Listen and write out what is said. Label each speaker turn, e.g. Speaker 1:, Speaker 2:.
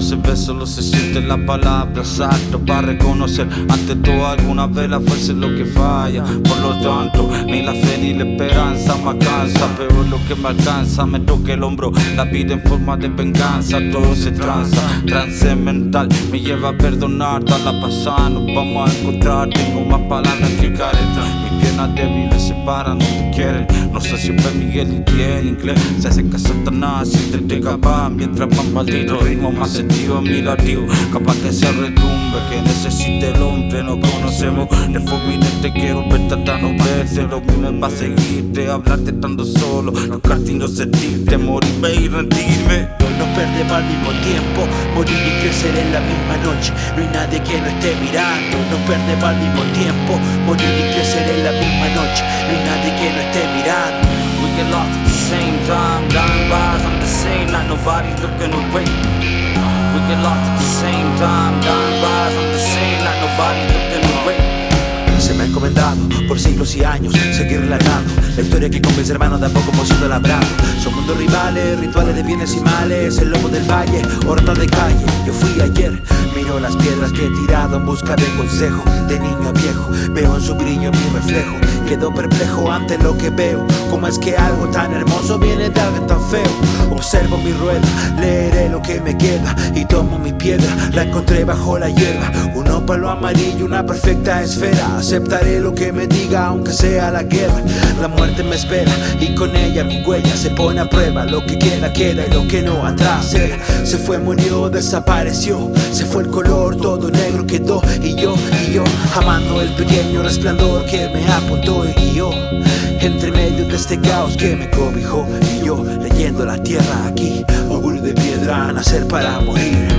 Speaker 1: se ve, solo se siente la palabra exacto para reconocer ante todo alguna vez la fuerza es lo que falla. Por lo tanto, ni la fe ni la esperanza me alcanza, pero lo que me alcanza me toca el hombro. La vida en forma de venganza, todo se tranza, trance mental me lleva a perdonar, la pasada nos vamos a encontrar. Tengo más palabras que careta, mis piernas débiles se paran donde quieren. No sé si fue Miguel y tiene inglés, se hace que Satanás si te entrega paz mientras más maldito ritmo más sentido mi latido. Capaz que se retumbe, que necesite el hombre, no conocemos de fulminante, quiero ver no verte, lo me va a seguirte, hablarte estando solo, tocarte y no sentirte, morirme y rendirme.
Speaker 2: No perdemos al mismo tiempo, morir y crecer en la misma noche. No hay nadie que no esté mirando. Nos perdemos al mismo tiempo, morir y crecer en la misma noche. No hay nadie que no esté mirando.
Speaker 1: We get lost at the same time, dying rise on the same, not nobody's looking away. We get lost at the same time, dying rise on the same, not nobody's looking away.
Speaker 2: Se me ha encomendado por siglos y años seguir relatando la historia que con mis hermanos de a poco hemos ido labrando. Son mundos rivales, rituales de bienes y males, el lobo del valle, horta de calle. Yo fui ayer, miro las piedras que he tirado en busca de consejo. De niño a viejo, veo en su brillo mi reflejo. Quedo perplejo ante lo que veo. ¿Cómo es que algo tan hermoso viene de alguien tan feo? Observo mi rueda, leeré lo que me queda tomo mi piedra. La encontré bajo la hierba, un ópalo amarillo, una perfecta esfera. Aceptaré lo que me diga, aunque sea la guerra. La muerte me espera y con ella mi huella se pone a prueba. Lo que queda, queda y lo que no atrás era. Se fue, murió, desapareció. Se fue el color, todo negro quedó. Y yo, y yo, amando el pequeño resplandor que me apuntó y yo. Entre medio de este caos que me cobijó. Y yo, leyendo la tierra aquí, orgullo de piedra, nacer para morir.